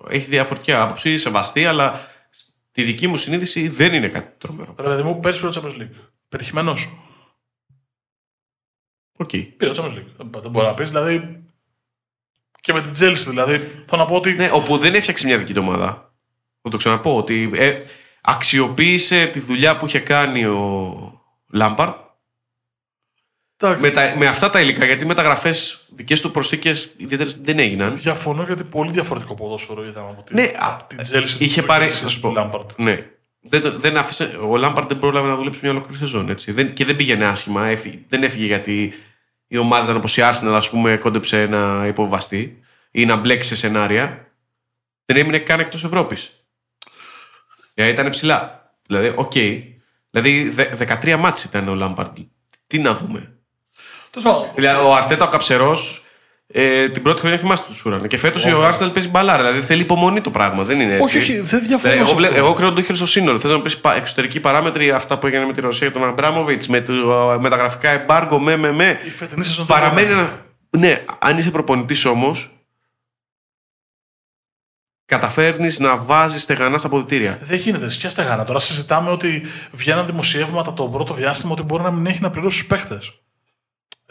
έχει διαφορετική άποψη, σεβαστή, αλλά στη δική μου συνείδηση δεν είναι κάτι τρομερό. Ρε παιδί μου, πέρσι πήρε το Champions League. Πετυχημένος. Οκ. Πήρε το Champions League. Δεν- Δεν μπορεί να πεις, δηλαδή... Και με την Chelsea, δηλαδή, θέλω να πω ότι... Ναι, όπου δεν έφτιαξε μια δική του ομάδα. Θα το ξαναπώ ότι ε, αξιοποίησε τη δουλειά που είχε κάνει ο Λάμπαρντ εντάξει, με, τα- με αυτά τα υλικά. Γιατί μεταγραφές δικές του προσθήκες ιδιαίτερες δεν έγιναν. Διαφωνώ γιατί πολύ διαφορετικό ποδόσφαιρο είδαμε από την, Ναι, από α, την Chelsea. είχε του πάρει. Chelsea Θα σου του πω. Lampard. Ναι. δεν, δεν άφησε, ο Λάμπαρντ δεν πρόλαβε να δουλέψει μια ολόκληρη σεζόν. Έτσι. Δεν, και δεν πήγαινε άσχημα. Έφυγε, δεν έφυγε γιατί η ομάδα ήταν όπως η Arsenal, ας πούμε, κόντεψε να υποβιβαστεί ή να μπλέξει σε σενάρια. Δεν έμεινε καν εκτός Ευρώπης. Γιατί ήταν ψηλά. Δηλαδή, οκ. Okay. Δηλαδή, δε, 13 ματς ήταν ο Λάμπαρντ. Τι να δούμε. Δηλαδή, ο Αρτέτα, ο καψερός, ε, την πρώτη χρονιά θυμάστε τους Σούραν. Και φέτος ο Άρσεναλ παίζει μπαλάρα. Δηλαδή θέλει υπομονή το πράγμα. Δεν είναι έτσι. Όχι, όχι, δεν διαφωνώ. εγώ, βλέ, εγώ κρίνω το στο σύνολο. Θες να πεις εξωτερικοί παράμετροι, αυτά που έγινε με τη Ρωσία και τον Αμπράμοβιτς, με, με τα γραφικά εμπάργκο, με, με, με. Η φετινή σεζόν Παραμένει ένα. Ναι, αν είσαι προπονητής όμως, καταφέρνεις να βάζεις στεγανά στα αποδητήρια. Δεν γίνεται. Ποια στεγανά. Τώρα συζητάμε ότι βγαίνουν δημοσιεύματα το πρώτο διάστημα ότι μπορεί να μην έχει να πληρώσει τους παίχτες.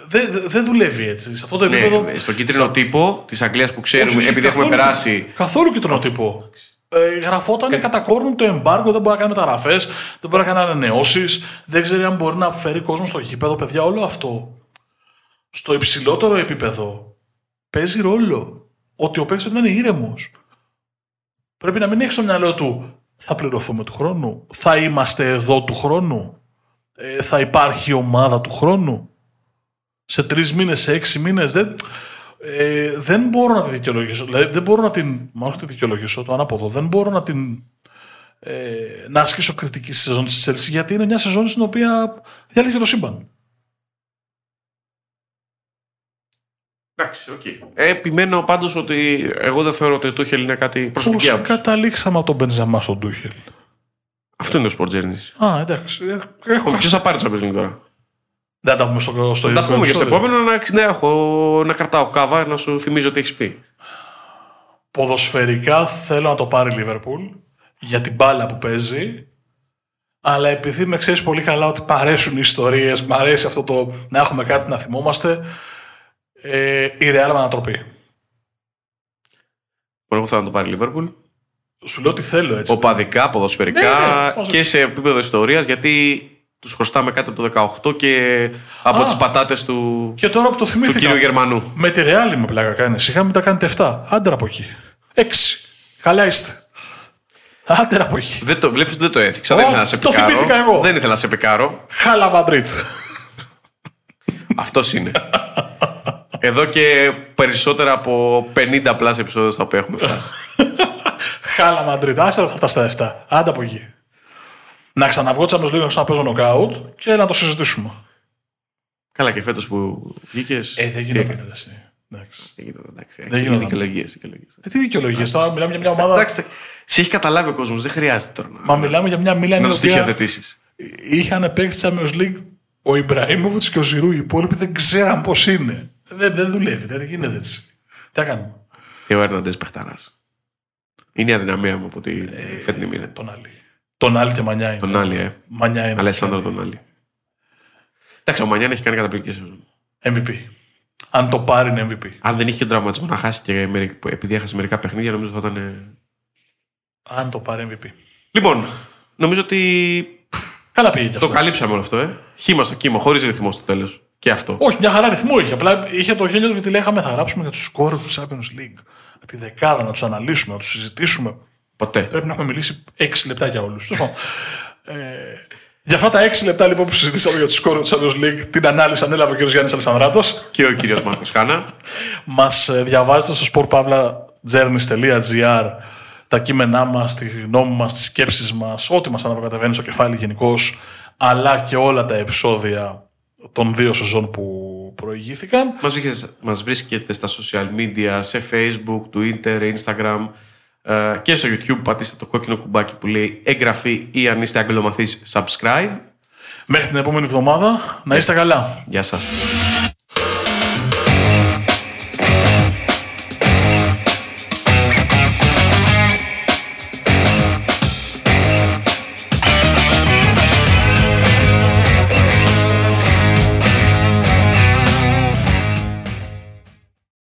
Δεν δε δουλεύει έτσι. Σε αυτό το ναι, επίπεδο. Ναι, στον κίτρινο Σα... τύπο της Αγγλίας που ξέρουμε, όχι, επειδή έχουμε περάσει. Καθόλου κίτρινο τύπο. Ε, γραφόταν Κα... κατά κόρνου το εμπάργκο, δεν μπορεί να κάνει μεταγραφές, δεν μπορεί να κάνει ανανεώσεις, δεν ξέρει αν μπορεί να φέρει κόσμο στο γήπεδο. Παιδιά, όλο αυτό στο υψηλότερο επίπεδο παίζει ρόλο. Ότι ο παίκτης πρέπει να είναι ήρεμος. Πρέπει να μην έχει στο μυαλό του θα πληρωθούμε του χρόνου, θα είμαστε εδώ του χρόνου, ε, θα υπάρχει ομάδα του χρόνου σε τρεις μήνες, σε έξι μήνες. Δεν, ε, δεν μπορώ να τη δικαιολογήσω. Δηλαδή, δεν μπορώ να την. Μάλλον τη δικαιολογήσω, το ανάποδο. Δεν μπορώ να την. Ε, να ασκήσω κριτική στη σεζόν της Chelsea γιατί είναι μια σεζόν στην οποία διάλυθηκε το σύμπαν. Εντάξει, οκ. Okay. Ε, επιμένω πάντως ότι εγώ δεν θεωρώ ότι το Τούχελ είναι κάτι προσωπική Πώς καταλήξαμε από τον Μπενζεμά στον Τούχελ; Αυτό είναι το Sport Journeys. Α, εντάξει. Έχω... Ποιος θα πάρει το Champions τώρα; Δεν τα πούμε στο, στο Τα πούμε και στο επόμενο να, ναι, έχω, να κρατάω κάβα να σου θυμίζω τι έχεις πει. Ποδοσφαιρικά θέλω να το πάρει η Λίβερπουλ για την μπάλα που παίζει. Αλλά επειδή με ξέρεις πολύ καλά ότι μ' αρέσουν οι ιστορίες, μου αρέσει αυτό το να έχουμε κάτι να θυμόμαστε, ε, η Real με ανατροπή. Εγώ θέλω να το πάρει η Λίβερπουλ. Σου λέω ότι θέλω έτσι. Οπαδικά, ποδοσφαιρικά ναι, ναι, και σε επίπεδο ιστορίας γιατί τους χρωστάμε κάτι από το 18 και από τις πατάτες του, και τώρα που το θυμήθηκα, του κύριου Γερμανού. Με τη Ρεάλ με πλάκα κάνεις. Είχαμε τα κάνετε 7. Άντρα από εκεί. 6. Καλά είστε. Άντρα από εκεί. Δεν το, βλέπεις ότι δεν το έθιξα. δεν ήθελα να σε πικάρω. Το θυμήθηκα εγώ. Δεν ήθελα να σε πικάρω. Χάλα Μαντρίτ. Αυτός είναι. Εδώ και περισσότερα από 50 πλάσια επεισόδια στα οποία έχουμε φτάσει. Χάλα Μαντρίτ. Άσε αυτά στα 7. Άντα από εκεί να ξαναβγώ Champions League να ξαναπέζω νοκάουτ και να το συζητήσουμε. Καλά και φέτος που βγήκες. Ε, δεν γίνεται έτσι. Δεν γίνονται δικαιολογίες. Ε, τι δικαιολογίες, τώρα μιλάμε για μια ομάδα. Εντάξει, σε έχει καταλάβει ο κόσμος, δεν χρειάζεται τώρα. Μα μιλάμε για μια μίλα Να το στοιχειοθετήσεις. Είχαν παίξει Champions League ο Ιμπραήμοβιτς και ο Ζηρού. Οι υπόλοιποι δεν ξέραν πώς είναι. Δεν, δεν δουλεύει, δεν γίνεται έτσι. Τι θα κάνουμε; Και ο Έρναντες Πεχταράς. Είναι η αδυναμία μου από τη ε, φετινή μήνα. Τον άλλη. Τον άλλη και Μανιά είναι. Τον άλλη, ε. Μανιά είναι. Αλέσσανδρο τον άλλη. Εντάξει, ο Μανιά έχει κάνει καταπληκτική σεζόν. MVP. Αν το πάρει είναι MVP. Αν δεν είχε τον τραυματισμό να χάσει και επειδή έχασε μερικά παιχνίδια, νομίζω θα ήταν. Αν το πάρει MVP. Λοιπόν, νομίζω ότι. Καλά πήγε αυτό. Το καλύψαμε όλο αυτό, ε. Χήμα στο κύμα, χωρίς ρυθμό στο τέλος. Και αυτό. Όχι, μια χαρά ρυθμό είχε. Απλά είχε το γέλιο του γιατί λέγαμε θα γράψουμε για τους σκόρ του Champions League. Τη δεκάδα να τους αναλύσουμε, να τους συζητήσουμε. Ποτέ. Πρέπει να έχουμε μιλήσει 6 λεπτά για όλους. ε, για αυτά τα 6 λεπτά λοιπόν που συζητήσαμε για του σκόρου του Champions League, την ανάλυση ανέλαβε ο κ. Γιάννης Αλεσανδράτο. Και ο κ. Μάρκος Χάνα. Μας ε, διαβάζετε στο sportpavlajourneys.gr τα κείμενά μας, τη γνώμη μας, τις σκέψεις μας, ό,τι μας αναποκατεβαίνει στο κεφάλι γενικώς, αλλά και όλα τα επεισόδια των δύο σεζόν που προηγήθηκαν. Μας βρίσκεται στα social media, σε facebook, twitter, instagram, ε, και στο YouTube πατήστε το κόκκινο κουμπάκι που λέει εγγραφή ή αν είστε αγγλομαθείς subscribe. Μέχρι την επόμενη εβδομάδα να είστε καλά. Γεια σας.